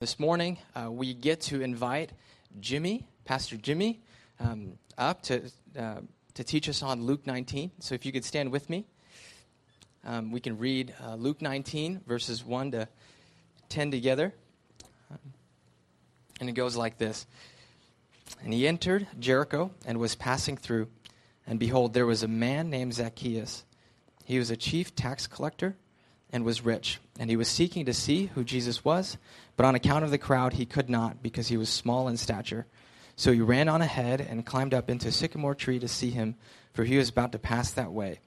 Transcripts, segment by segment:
This morning, uh, we get to invite Jimmy, Pastor Jimmy, um, up to, uh, to teach us on Luke 19. So if you could stand with me, um, we can read uh, Luke 19, verses 1 to 10 together. And it goes like this And he entered Jericho and was passing through. And behold, there was a man named Zacchaeus. He was a chief tax collector and was rich. And he was seeking to see who Jesus was, but on account of the crowd he could not, because he was small in stature. So he ran on ahead and climbed up into a sycamore tree to see him, for he was about to pass that way.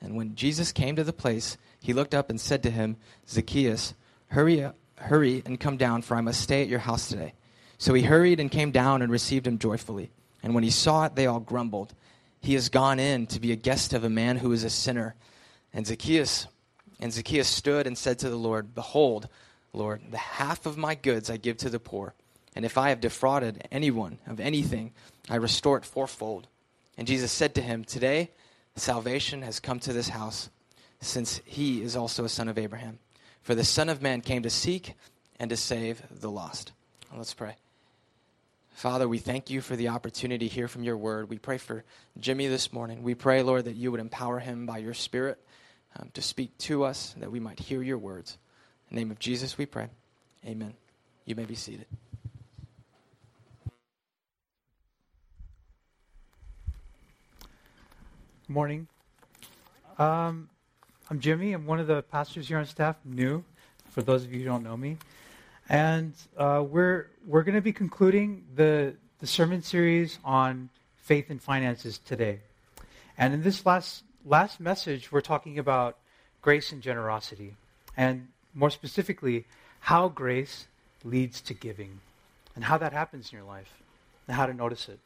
And when Jesus came to the place, he looked up and said to him, Zacchaeus, hurry, up, hurry and come down, for I must stay at your house today. So he hurried and came down and received him joyfully. And when he saw it, they all grumbled. He has gone in to be a guest of a man who is a sinner. And Zacchaeus and Zacchaeus stood and said to the Lord, Behold, Lord, the half of my goods I give to the poor. And if I have defrauded anyone of anything, I restore it fourfold. And Jesus said to him, Today salvation has come to this house, since he is also a son of Abraham. For the Son of Man came to seek and to save the lost. Let's pray. Father, we thank you for the opportunity to hear from your word. We pray for Jimmy this morning. We pray, Lord, that you would empower him by your Spirit um, to speak to us, that we might hear your words. Name of Jesus, we pray. Amen. You may be seated. Good morning. Um, I'm Jimmy. I'm one of the pastors here on staff, new, for those of you who don't know me. And uh, we're, we're going to be concluding the, the sermon series on faith and finances today. And in this last last message, we're talking about grace and generosity, and more specifically, how grace leads to giving, and how that happens in your life, and how to notice it.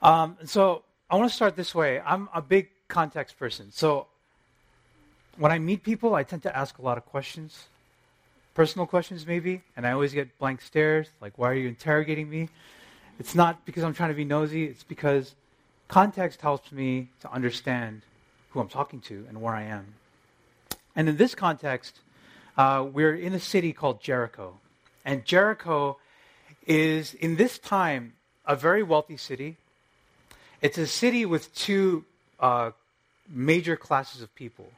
Um, and so, I want to start this way. I'm a big context person, so when I meet people, I tend to ask a lot of questions, personal questions maybe, and I always get blank stares, like, "Why are you interrogating me?" It's not because I'm trying to be nosy. It's because Context helps me to understand who I'm talking to and where I am. And in this context, uh, we're in a city called Jericho. And Jericho is, in this time, a very wealthy city. It's a city with two uh, major classes of people.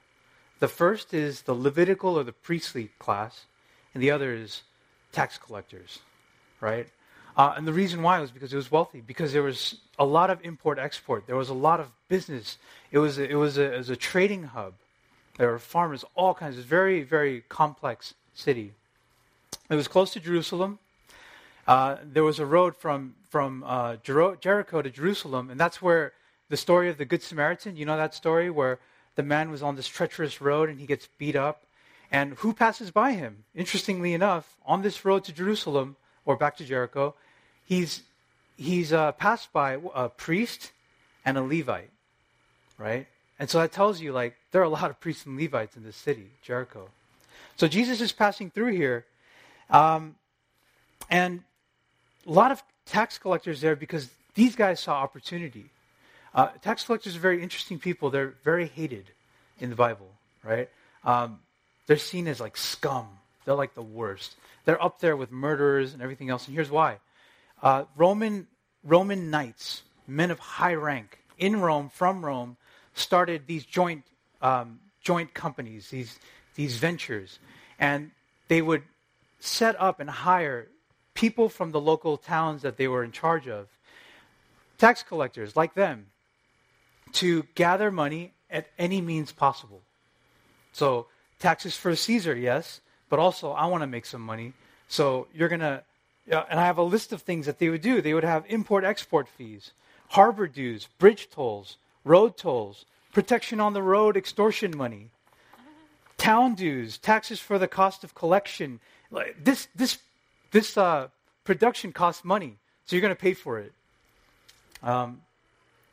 The first is the Levitical or the priestly class, and the other is tax collectors, right? Uh, and the reason why was because it was wealthy, because there was a lot of import export. There was a lot of business. It was a, it was a, it was a trading hub. There were farmers, all kinds. It was a very, very complex city. It was close to Jerusalem. Uh, there was a road from, from uh, Jer- Jericho to Jerusalem, and that's where the story of the Good Samaritan, you know that story where the man was on this treacherous road and he gets beat up. And who passes by him? Interestingly enough, on this road to Jerusalem, or back to Jericho, he's, he's uh, passed by a priest and a Levite, right? And so that tells you, like, there are a lot of priests and Levites in this city, Jericho. So Jesus is passing through here, um, and a lot of tax collectors there because these guys saw opportunity. Uh, tax collectors are very interesting people. They're very hated in the Bible, right? Um, they're seen as like scum. They're like the worst. They're up there with murderers and everything else. And here's why uh, Roman, Roman knights, men of high rank in Rome, from Rome, started these joint, um, joint companies, these, these ventures. And they would set up and hire people from the local towns that they were in charge of, tax collectors like them, to gather money at any means possible. So, taxes for Caesar, yes, but also I want to make some money. So you're going to, and I have a list of things that they would do. They would have import export fees, harbor dues, bridge tolls, road tolls, protection on the road, extortion money, town dues, taxes for the cost of collection. This, this, this uh, production costs money, so you're going to pay for it. Um,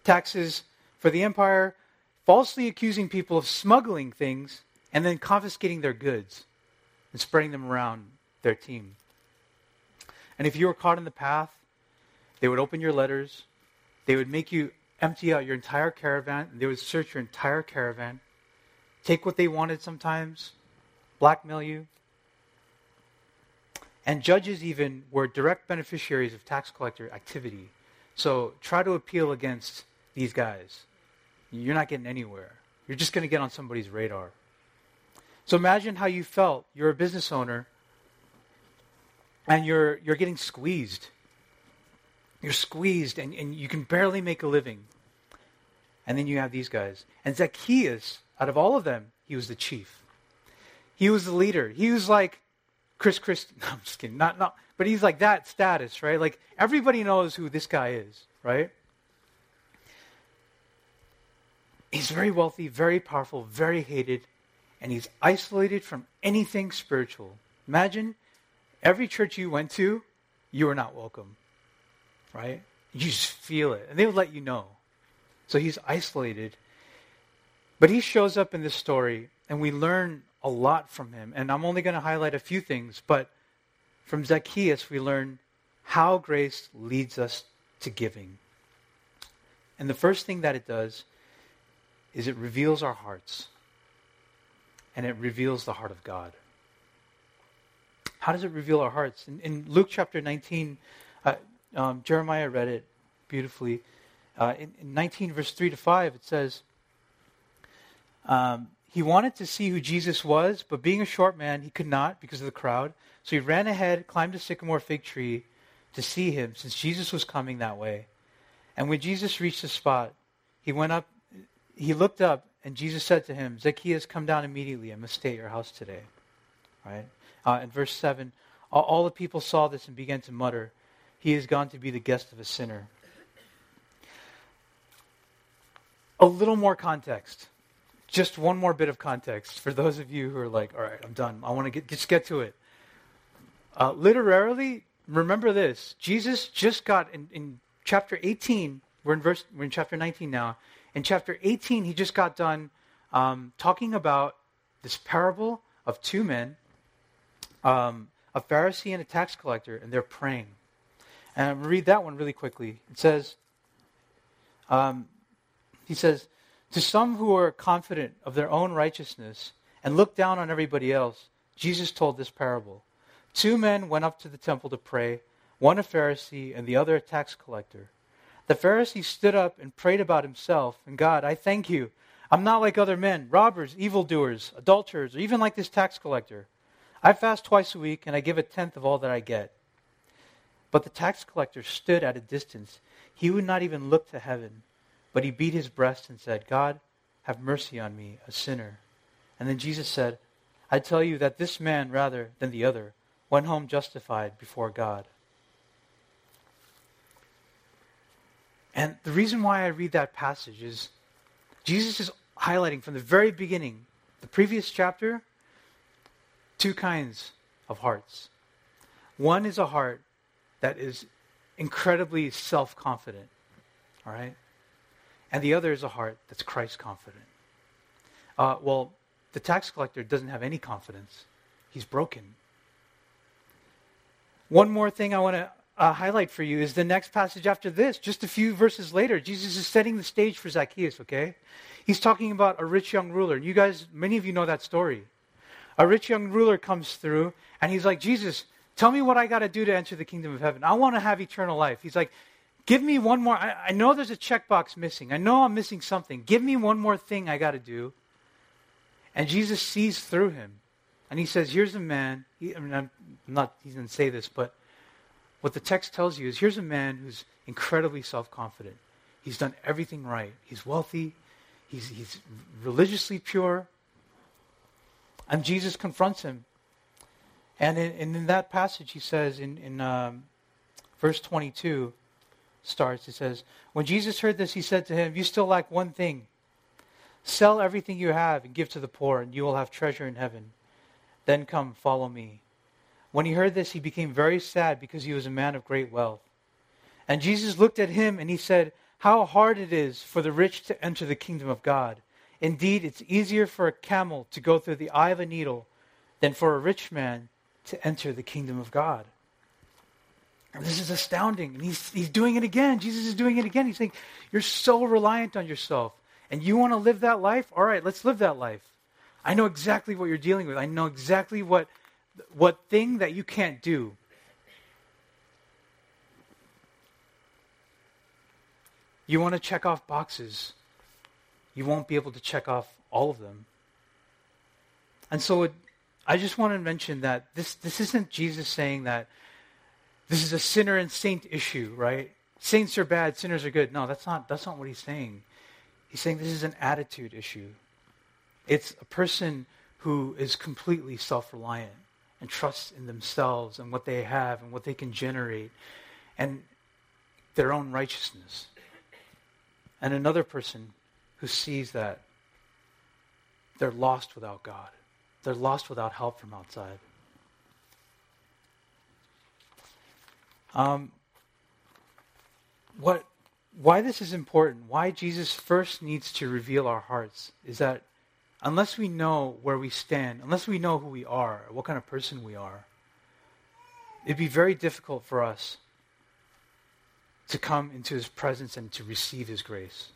taxes for the empire, falsely accusing people of smuggling things and then confiscating their goods and spreading them around their team. And if you were caught in the path, they would open your letters, they would make you empty out your entire caravan, they would search your entire caravan, take what they wanted sometimes, blackmail you. And judges even were direct beneficiaries of tax collector activity. So try to appeal against these guys. You're not getting anywhere. You're just going to get on somebody's radar. So imagine how you felt. You're a business owner and you're, you're getting squeezed. You're squeezed and, and you can barely make a living. And then you have these guys. And Zacchaeus, out of all of them, he was the chief. He was the leader. He was like Chris Chris. No, I'm just kidding. Not, not, but he's like that status, right? Like everybody knows who this guy is, right? He's very wealthy, very powerful, very hated, and he's isolated from anything spiritual. Imagine every church you went to, you were not welcome, right? You just feel it, and they would let you know. So he's isolated. But he shows up in this story, and we learn a lot from him. And I'm only going to highlight a few things, but from Zacchaeus, we learn how grace leads us to giving. And the first thing that it does is it reveals our hearts, and it reveals the heart of God. How does it reveal our hearts? In, in Luke chapter 19, uh, um, Jeremiah read it beautifully. Uh, in, in, 19, verse 3 to 5, it says, um, he wanted to see who Jesus was, but being a short man, he could not because of the crowd. So he ran ahead, climbed a sycamore fig tree to see him, since Jesus was coming that way. And when Jesus reached the spot, he went up, he looked up, and Jesus said to him, Zacchaeus, come down immediately. I must stay at your house today. Right? Uh, in verse 7, all, all the people saw this and began to mutter, He is gone to be the guest of a sinner. A little more context just one more bit of context for those of you who are like, all right, I'm done. I want to get just get to it. Uh, literally, remember this: Jesus just got in, in chapter 18. We're in verse. We're in chapter 19 now. In chapter 18, he just got done um, talking about this parable of two men, um, a Pharisee and a tax collector, and they're praying. And read that one really quickly. It says, um, he says, to some who are confident of their own righteousness and look down on everybody else, Jesus told this parable. Two men went up to the temple to pray, one a Pharisee and the other a tax collector. The Pharisee stood up and prayed about himself, and God, I thank you. I'm not like other men, robbers, evildoers, adulterers, or even like this tax collector. I fast twice a week, and I give a tenth of all that I get. But the tax collector stood at a distance. He would not even look to heaven but he beat his breast and said, God, have mercy on me, a sinner. And then Jesus said, I tell you that this man, rather than the other, went home justified before God. And the reason why I read that passage is Jesus is highlighting from the very beginning, the previous chapter, two kinds of hearts. One is a heart that is incredibly self confident, all right? and the other is a heart that's Christ confident. Uh, well, the tax collector doesn't have any confidence, he's broken. One more thing I want to uh, highlight for you is the next passage after this, just a few verses later. Jesus is setting the stage for Zacchaeus, okay? He's talking about a rich young ruler. You guys, many of you know that story. A rich young ruler comes through, and he's like, Jesus, tell me what I got to do to enter the kingdom of heaven. I want to have eternal life. He's like, Give me one more. I, I know there's a checkbox missing. I know I'm missing something. Give me one more thing I got to do. And Jesus sees through him. And he says, Here's a man. He, I mean, I'm not, he didn't say this, but what the text tells you is here's a man who's incredibly self confident. He's done everything right. He's wealthy. He's, he's religiously pure. And Jesus confronts him. And in, in that passage, he says in, in um, verse 22, starts. he says, When Jesus heard this, he said to him, You still lack one thing. Sell everything you have and give to the poor, and you will have treasure in heaven. Then come, follow me. When he heard this, he became very sad because he was a man of great wealth. And Jesus looked at him and he said, How hard it is for the rich to enter the kingdom of God. Indeed, it's easier for a camel to go through the eye of a needle than for a rich man to enter the kingdom of God. And this is astounding. And he's, he's doing it again. Jesus is doing it again. He's saying, You're so reliant on yourself. And you want to live that life? All right, let's live that life. I know exactly what you're dealing with. I know exactly what what thing that you can't do. You want to check off boxes. You won't be able to check off all of them. And so it, I just want to mention that this, this isn't Jesus saying that this is a sinner and saint issue, right? Saints are bad, sinners are good. No, that's not, that's not what he's saying. He's saying this is an attitude issue. It's a person who is completely self reliant and trusts in themselves and what they have and what they can generate and their own righteousness. And another person who sees that they're lost without God, they're lost without help from outside. Um, what, why this is important, why Jesus first needs to reveal our hearts, is that unless we know where we stand, unless we know who we are, what kind of person we are, it'd be very difficult for us to come into his presence and to receive his grace.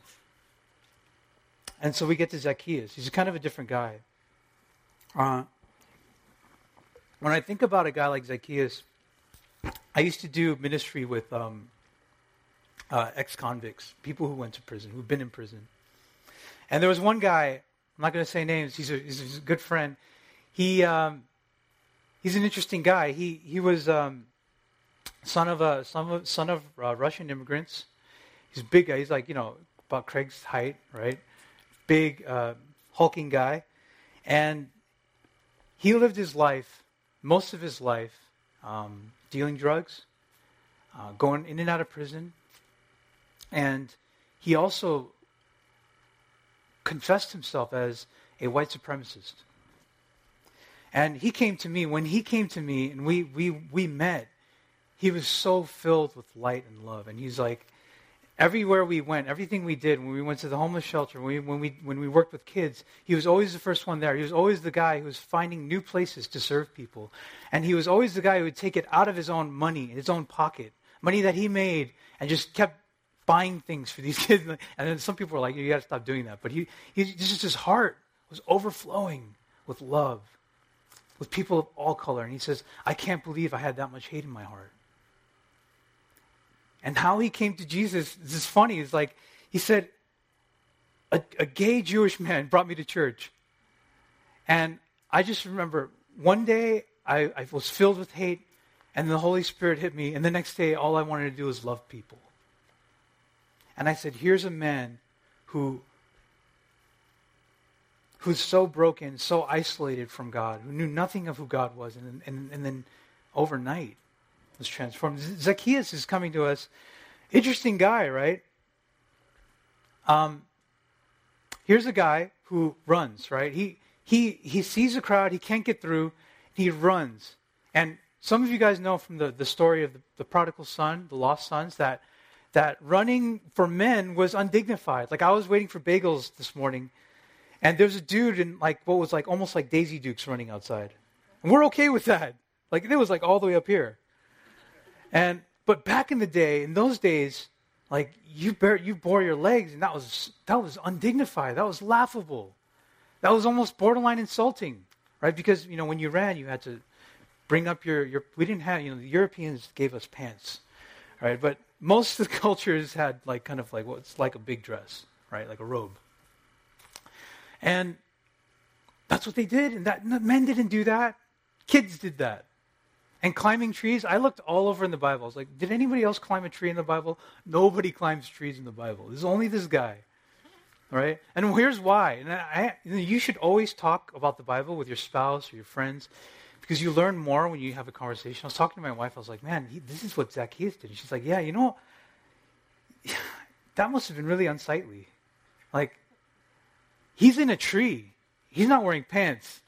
And so we get to Zacchaeus. He's kind of a different guy. Uh, when I think about a guy like Zacchaeus, I used to do ministry with um, uh, ex convicts, people who went to prison, who've been in prison. And there was one guy, I'm not going to say names, he's a, he's a, good friend. He, um, he's an interesting guy. He, he was um, son of, a, son of, son of uh, Russian immigrants. He's a big guy. He's like, you know, about Craig's height, right? Big, uh, hulking guy. And he lived his life, most of his life, um, dealing drugs, uh, going in and out of prison. And he also confessed himself as a white supremacist. And he came to me, when he came to me and we, we, we met, he was so filled with light and love. And he's like, everywhere we went, everything we did, when we went to the homeless shelter, when we, when we, when we worked with kids, he was always the first one there. He was always the guy who was finding new places to serve people. And he was always the guy who would take it out of his own money, his own pocket, money that he made, and just kept buying things for these kids. And then some people were like, you got to stop doing that. But he, he just, his heart was overflowing with love, with people of all color. And he says, I can't believe I had that much hate in my heart. And how he came to Jesus, this is funny, is like, he said, a, a gay Jewish man brought me to church. And I just remember one day I, I was filled with hate, and the Holy Spirit hit me, and the next day all I wanted to do was love people. And I said, Here's a man who who's so broken, so isolated from God, who knew nothing of who God was, and, and, and then overnight was transformed. Zacchaeus is coming to us. Interesting guy, right? Um, here's a guy who runs, right? He, he, he sees a crowd, he can't get through, he runs. And some of you guys know from the, the story of the, the prodigal son, the lost sons, that, that running for men was undignified. Like I was waiting for bagels this morning, and there's a dude in like what was like almost like Daisy Dukes running outside. And we're okay with that. Like it was like all the way up here. And but back in the day, in those days, like you you bore your legs, and that was that was undignified. That was laughable. That was almost borderline insulting, right? Because you know when you ran, you had to bring up your your. We didn't have you know the Europeans gave us pants, right? But most of the cultures had like kind of like what's like a big dress, right? Like a robe. And that's what they did, and that men didn't do that. Kids did that. And climbing trees, I looked all over in the Bible. I was like, did anybody else climb a tree in the Bible? Nobody climbs trees in the Bible. There's only this guy. Right? And here's why. And I, you should always talk about the Bible with your spouse or your friends because you learn more when you have a conversation. I was talking to my wife. I was like, man, he, this is what Zacchaeus did. And she's like, yeah, you know, that must have been really unsightly. Like, he's in a tree. He's not wearing pants.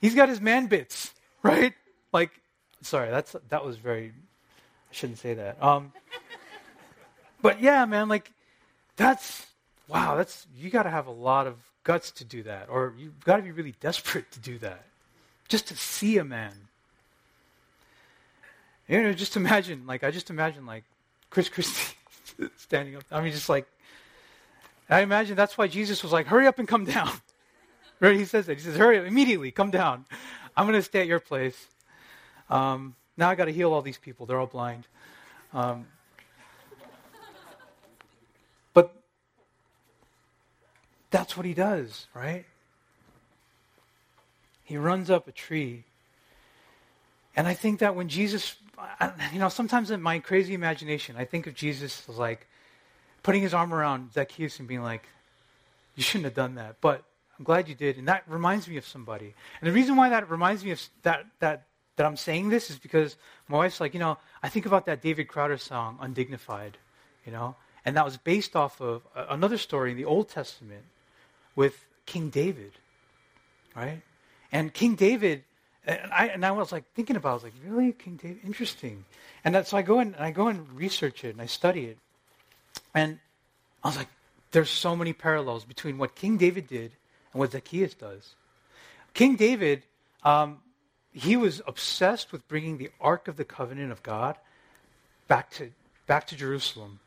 He's got his man bits right? Like, sorry, that's that was very. I shouldn't say that. Um, but yeah, man, like, that's wow. That's you got to have a lot of guts to do that, or you've got to be really desperate to do that, just to see a man. You know, just imagine, like, I just imagine, like, Chris Christie standing up. I mean, just like, I imagine that's why Jesus was like, hurry up and come down. right? He says that. He says, hurry up, immediately, come down. I'm going to stay at your place. Um, now I got to heal all these people. They're all blind. Um, but that's what he does, right? He runs up a tree. And I think that when Jesus, you know, sometimes in my crazy imagination, I think of Jesus as like putting his arm around Zacchaeus and being like, you shouldn't have done that. But I'm glad you did. And that reminds me of somebody. And the reason why that reminds me of that, that, that I'm saying this is because my wife's like, you know, I think about that David Crowder song, Undignified, you know, and that was based off of another story in the Old Testament with King David, right? And King David, and I, and I was like thinking about, it, I was like, really, King David, interesting. And that, so I go in, and I go and research it and I study it, and I was like, there's so many parallels between what King David did and what Zacchaeus does. King David, um, he was obsessed with bringing the Ark of the Covenant of God back to, back to Jerusalem.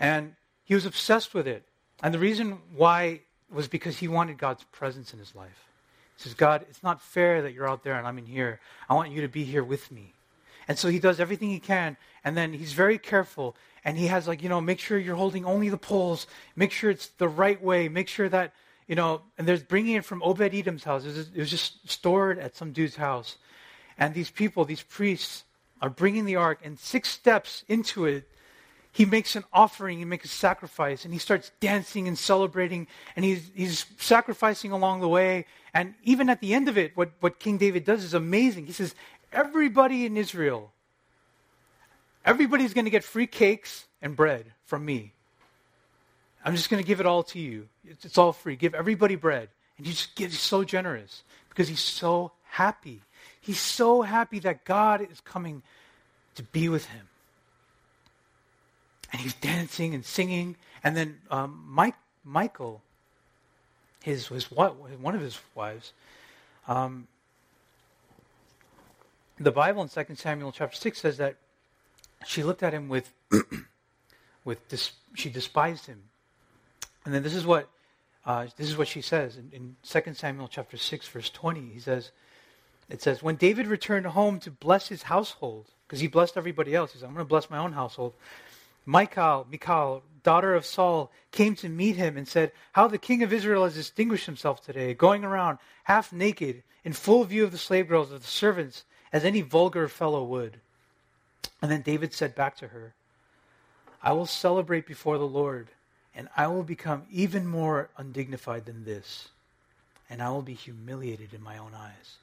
And he was obsessed with it. And the reason why was because he wanted God's presence in his life. He says, God, it's not fair that you're out there and I'm in here. I want you to be here with me. And so he does everything he can. And then he's very careful. And he has, like, you know, make sure you're holding only the poles. Make sure it's the right way. Make sure that you know, and there's bringing it from Obed Edom's house. It was, it was just stored at some dude's house. And these people, these priests, are bringing the ark, and six steps into it, he makes an offering, he makes a sacrifice, and he starts dancing and celebrating, and he's, he's sacrificing along the way. And even at the end of it, what, what King David does is amazing. He says, Everybody in Israel, everybody's going to get free cakes and bread from me. I'm just going to give it all to you. It's, it's, all free. Give everybody bread. And he just gives, so generous because he's so happy. He's so happy that God is coming to be with him. And he's dancing and singing. And then um, Mike, Michal, his, his, one of his wives, um, the Bible in 2 Samuel chapter 6 says that she looked at him with, with dis, she despised him and then this is what uh, this is what she says in, in 2 Samuel chapter 6, verse 20. He says, it says, when David returned home to bless his household, because he blessed everybody else, he said, I'm going to bless my own household. Michal, Michal, daughter of Saul, came to meet him and said, How the king of Israel has distinguished himself today, going around half naked, in full view of the slave girls of the servants, as any vulgar fellow would. And then David said back to her, I will celebrate before the Lord and I will become even more undignified than this, and I will be humiliated in my own eyes.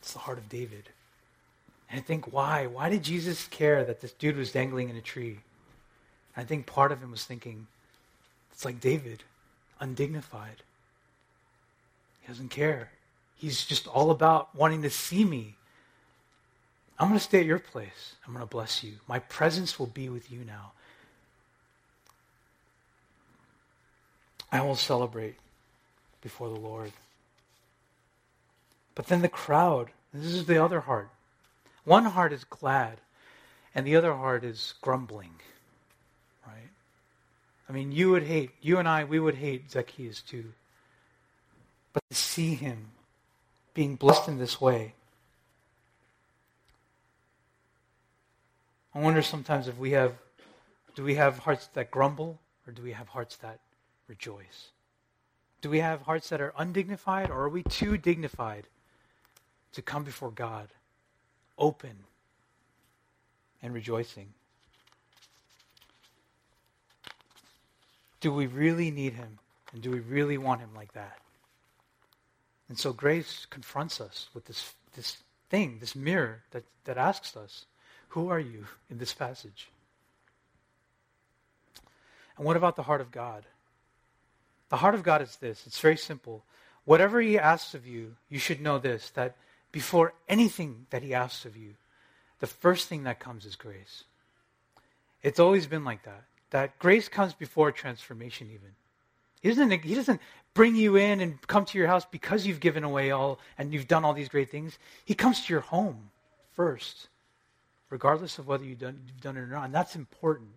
It's the heart of David. And I think, why? Why did Jesus care that this dude was dangling in a tree? I think part of him was thinking, it's like David, undignified. He doesn't care. He's just all about wanting to see me. I'm going to stay at your place. I'm going to bless you. My presence will be with you now. I will celebrate before the Lord. But then the crowd, this is the other heart. One heart is glad, and the other heart is grumbling. Right? I mean, you would hate, you and I, we would hate Zacchaeus too. But to see him being blessed in this way, I wonder sometimes if we have, do we have hearts that grumble, or do we have hearts that rejoice? Do we have hearts that are undignified, or are we too dignified to come before God open and rejoicing? Do we really need Him? And do we really want Him like that? And so grace confronts us with this, this thing, this mirror that, that asks us, Who are you in this passage? And what about the heart of God? The heart of God is this it's very simple. Whatever He asks of you, you should know this that before anything that He asks of you, the first thing that comes is grace. It's always been like that. That grace comes before transformation, even. He doesn't, he doesn't bring you in and come to your house because you've given away all and you've done all these great things. He comes to your home first, regardless of whether you've done, you've done it or not. And that's important.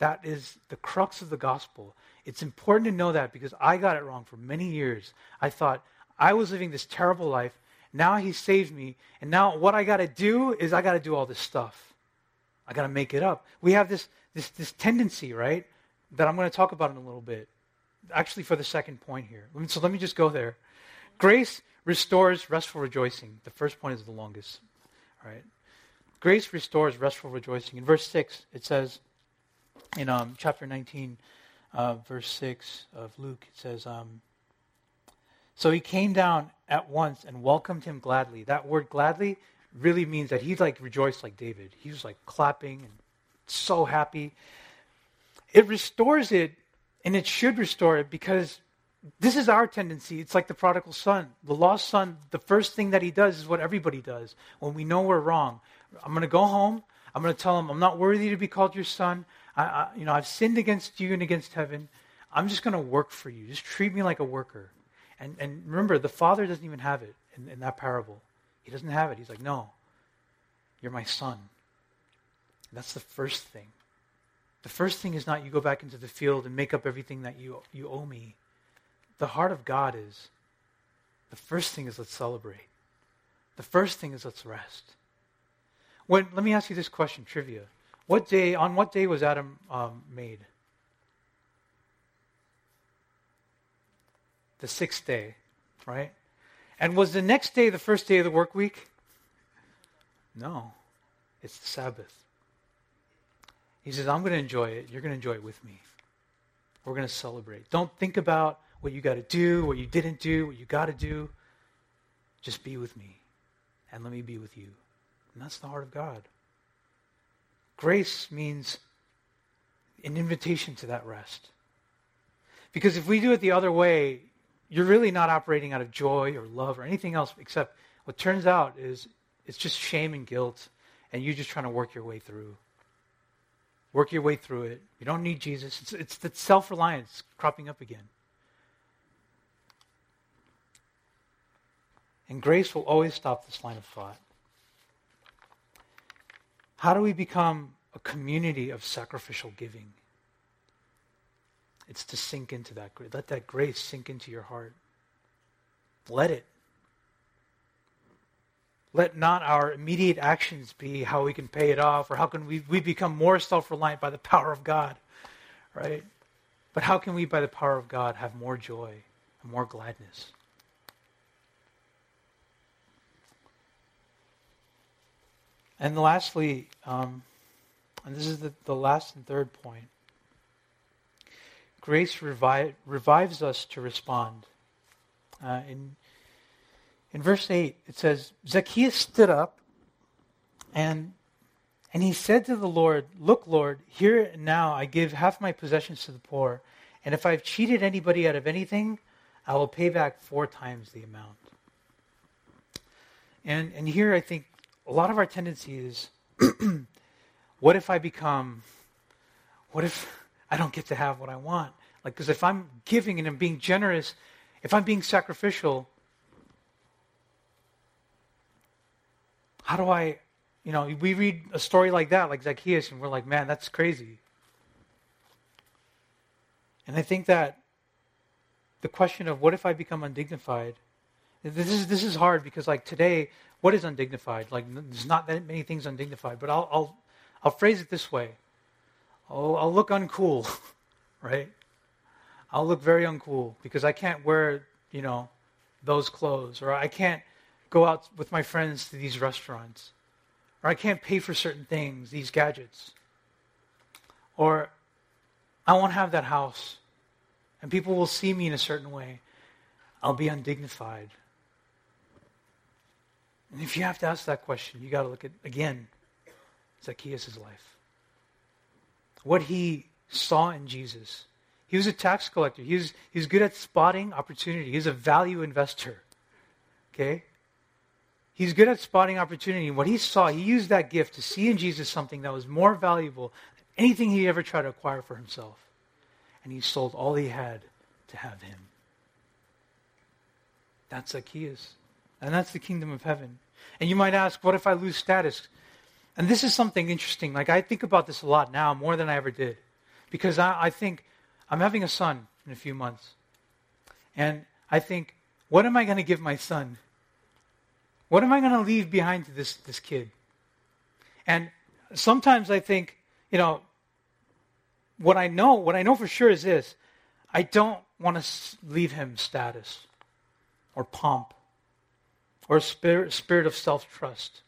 That is the crux of the gospel. It's important to know that because I got it wrong for many years. I thought, I was living this terrible life. Now he saved me. And now what I got to do is I got to do all this stuff. I got to make it up. We have this, this, this tendency, right, that I'm going to talk about in a little bit. Actually, for the second point here. So let me just go there. Grace restores restful rejoicing. The first point is the longest. All right. Grace restores restful rejoicing. In verse 6, it says, in um, chapter 19, uh, verse 6 of Luke, it says, um, So he came down at once and welcomed him gladly. That word gladly really means that he like rejoiced like David. He was like clapping and so happy. It restores it, and it should restore it because this is our tendency. It's like the prodigal son. The lost son, the first thing that he does is what everybody does when we know we're wrong. I'm going to go home. I'm going to tell him I'm not worthy to be called your son. I, I, you know, I've sinned against you and against heaven. I'm just going to work for you. Just treat me like a worker. And, and remember, the father doesn't even have it in, in that parable. He doesn't have it. He's like, no, you're my son. That's the first thing. The first thing is not you go back into the field and make up everything that you, you owe me. The heart of God is the first thing is let's celebrate. The first thing is let's rest. When, let me ask you this question, trivia. What day, on what day was Adam um, made? The sixth day, right? And was the next day the first day of the work week? No, it's the Sabbath. He says, I'm going to enjoy it. You're going to enjoy it with me. We're going to celebrate. Don't think about what you got to do, what you didn't do, what you got to do. Just be with me, and let me be with you. And that's the heart of God. Grace means an invitation to that rest. Because if we do it the other way, you're really not operating out of joy or love or anything else except what turns out is it's just shame and guilt, and you're just trying to work your way through. Work your way through it. You don't need Jesus. It's, it's the self reliance cropping up again. And grace will always stop this line of thought. How do we become a community of sacrificial giving? It's to sink into that. grace. Let that grace sink into your heart. Let it. Let not our immediate actions be how we can pay it off or how can we, we become more self reliant by the power of God, right? But how can we, by the power of God, have more joy and more gladness? And lastly, um, and this is the, the last and third point grace revi- revives us to respond. Uh, in, in verse 8, it says Zacchaeus stood up and, and he said to the Lord, Look, Lord, here and now I give half my possessions to the poor, and if I've cheated anybody out of anything, I will pay back four times the amount. And, and here I think a lot of our tendency is what if I become, what if I don't get to have what I want? Like, because if I'm giving and I'm being generous, if I'm being sacrificial, how do I, you know, we read a story like that, like Zacchaeus, and we're like, man, that's crazy. And I think that the question of what if I become undignified, this is, this is hard because, like, today, what is undignified? Like, there's not that many things undignified, but I'll, I'll, I'll phrase it this way I'll, I'll look uncool, right? I'll look very uncool because I can't wear, you know, those clothes, or I can't go out with my friends to these restaurants, or I can't pay for certain things, these gadgets, or I won't have that house, and people will see me in a certain way. I'll be undignified. And if you have to ask that question, you got to look at, again, Zacchaeus' life. What he saw in Jesus. He was a tax collector. He was, he was good at spotting opportunity. He was a value investor. Okay? He's good at spotting opportunity. And what he saw, he used that gift to see in Jesus something that was more valuable than anything he ever tried to acquire for himself. And he sold all he had to have him. That's Zacchaeus. And that's the kingdom of heaven. And you might ask, what if I lose status? And this is something interesting. Like, I think about this a lot now, more than I ever did. Because I, I think I'm having a son in a few months. And I think, What am I going to give my son? What am I going to leave behind to this, this kid? And sometimes I think, you know, what I know, what I know for sure is this I don't want to leave him status or pomp or spirit, spirit of self trust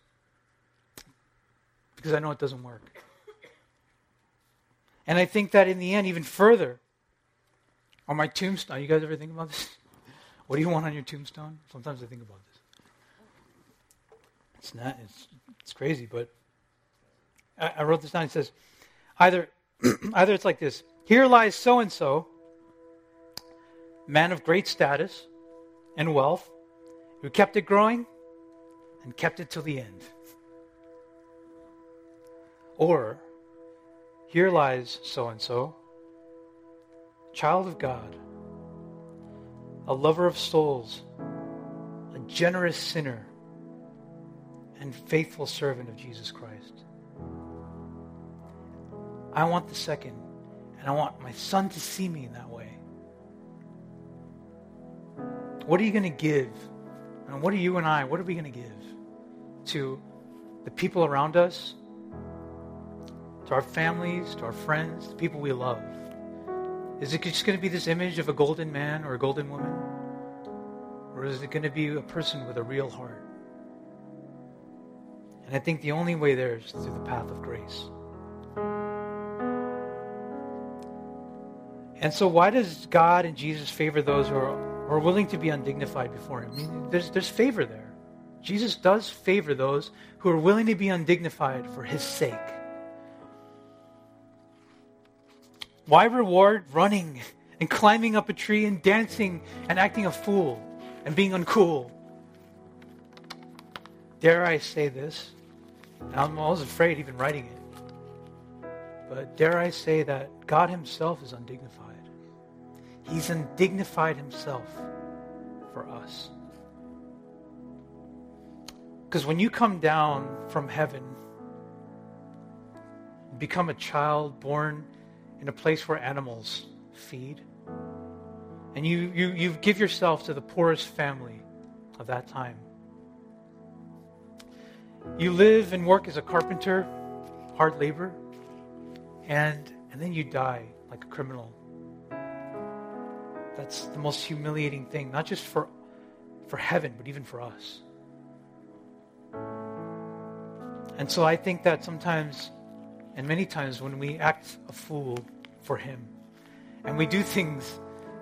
because I know it doesn't work. And I think that in the end, even further, on my tombstone, you guys ever think about this? What do you want on your tombstone? Sometimes I think about this. It's not, it's, it's crazy, but I, I wrote this down. It says, either, either it's like this Here lies so and so, man of great status and wealth, who kept it growing and kept it till the end. Or, here lies so and so, child of God, a lover of souls, a generous sinner, and faithful servant of Jesus Christ. I want the second, and I want my son to see me in that way. What are you going to give? And what are you and I, what are we going to give to the people around us, to our families, to our friends, the people we love? Is it just going to be this image of a golden man or a golden woman? Or is it going to be a person with a real heart? And I think the only way there is through the path of grace. And so, why does God and Jesus favor those who are or willing to be undignified before him. There's, there's favor there. Jesus does favor those who are willing to be undignified for his sake. Why reward running and climbing up a tree and dancing and acting a fool and being uncool? Dare I say this? I'm always afraid even writing it. But dare I say that God himself is undignified? He's undignified himself for us. Because when you come down from heaven, become a child born in a place where animals feed, and you, you, you give yourself to the poorest family of that time. You live and work as a carpenter, hard labor, and, and then you die like a criminal that's the most humiliating thing, not just for, for heaven, but even for us. And so I think that sometimes, and many times, when we act a fool for Him, and we do things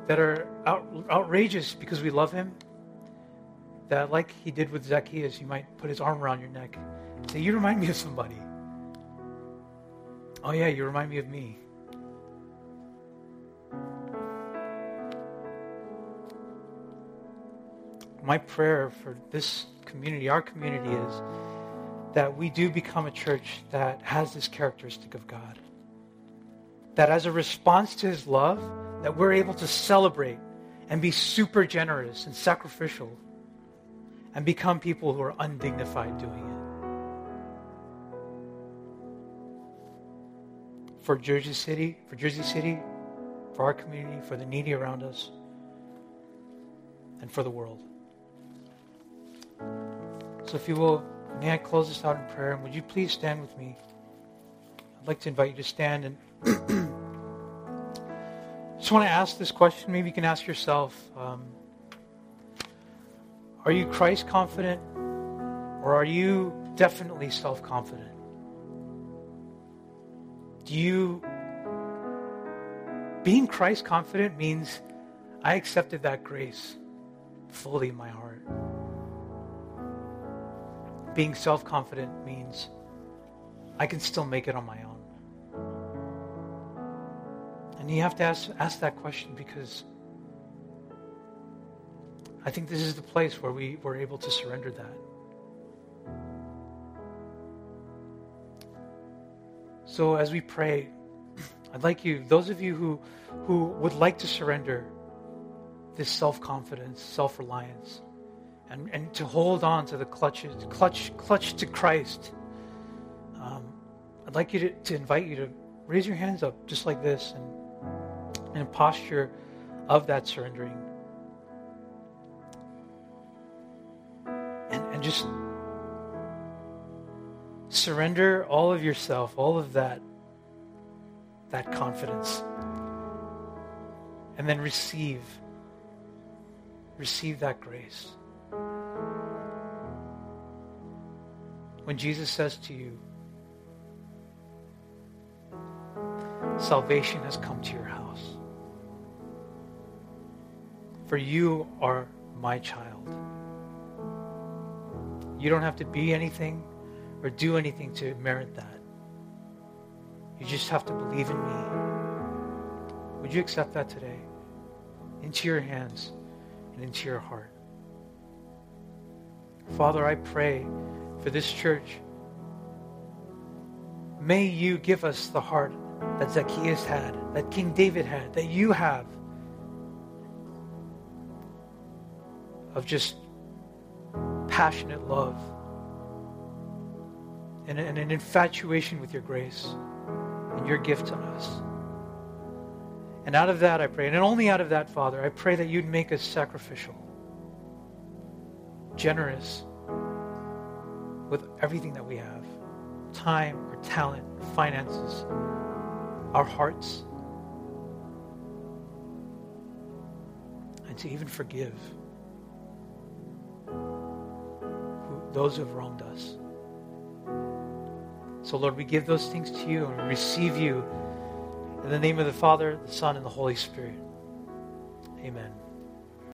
that are out, outrageous because we love Him, that like He did with Zacchaeus, He might put His arm around your neck and say, You remind me of somebody. Oh, yeah, you remind me of me. My prayer for this community, our community, is that we do become a church that has this characteristic of God. That as a response to his love, that we're able to celebrate and be super generous and sacrificial and become people who are undignified doing it. For Jersey City, for Jersey City, for our community, for the needy around us, and for the world. So if you will, may I close this out in prayer? And would you please stand with me? I'd like to invite you to stand and just want to ask this question. Maybe you can ask yourself um, Are you Christ confident or are you definitely self confident? Do you. Being Christ confident means I accepted that grace fully in my heart being self confident means I can still make it on my own. And you have to ask, ask that question because I think this is the place where we were able to surrender that. So as we pray, I'd like you, those of you who, who would like to surrender this self confidence, self reliance, and, and to hold on to the clutches, clutch, clutch to Christ. Um, I'd like you to, to invite you to raise your hands up just like this and in a posture of that surrendering. and just surrender all of yourself, all of that, that confidence. And then receive, receive that grace. When Jesus says to you, salvation has come to your house. For you are my child. You don't have to be anything or do anything to merit that. You just have to believe in me. Would you accept that today? Into your hands and into your heart. Father, I pray for this church. May you give us the heart that Zacchaeus had, that King David had, that you have, of just passionate love and, and an infatuation with your grace and your gift to us. And out of that, I pray, and only out of that, Father, I pray that you'd make us sacrificial, generous with everything that we have time, or talent, or finances, our hearts, and to even forgive those who have wronged us. So, Lord, we give those things to you and we receive you in the name of the Father, the Son, and the Holy Spirit. Amen.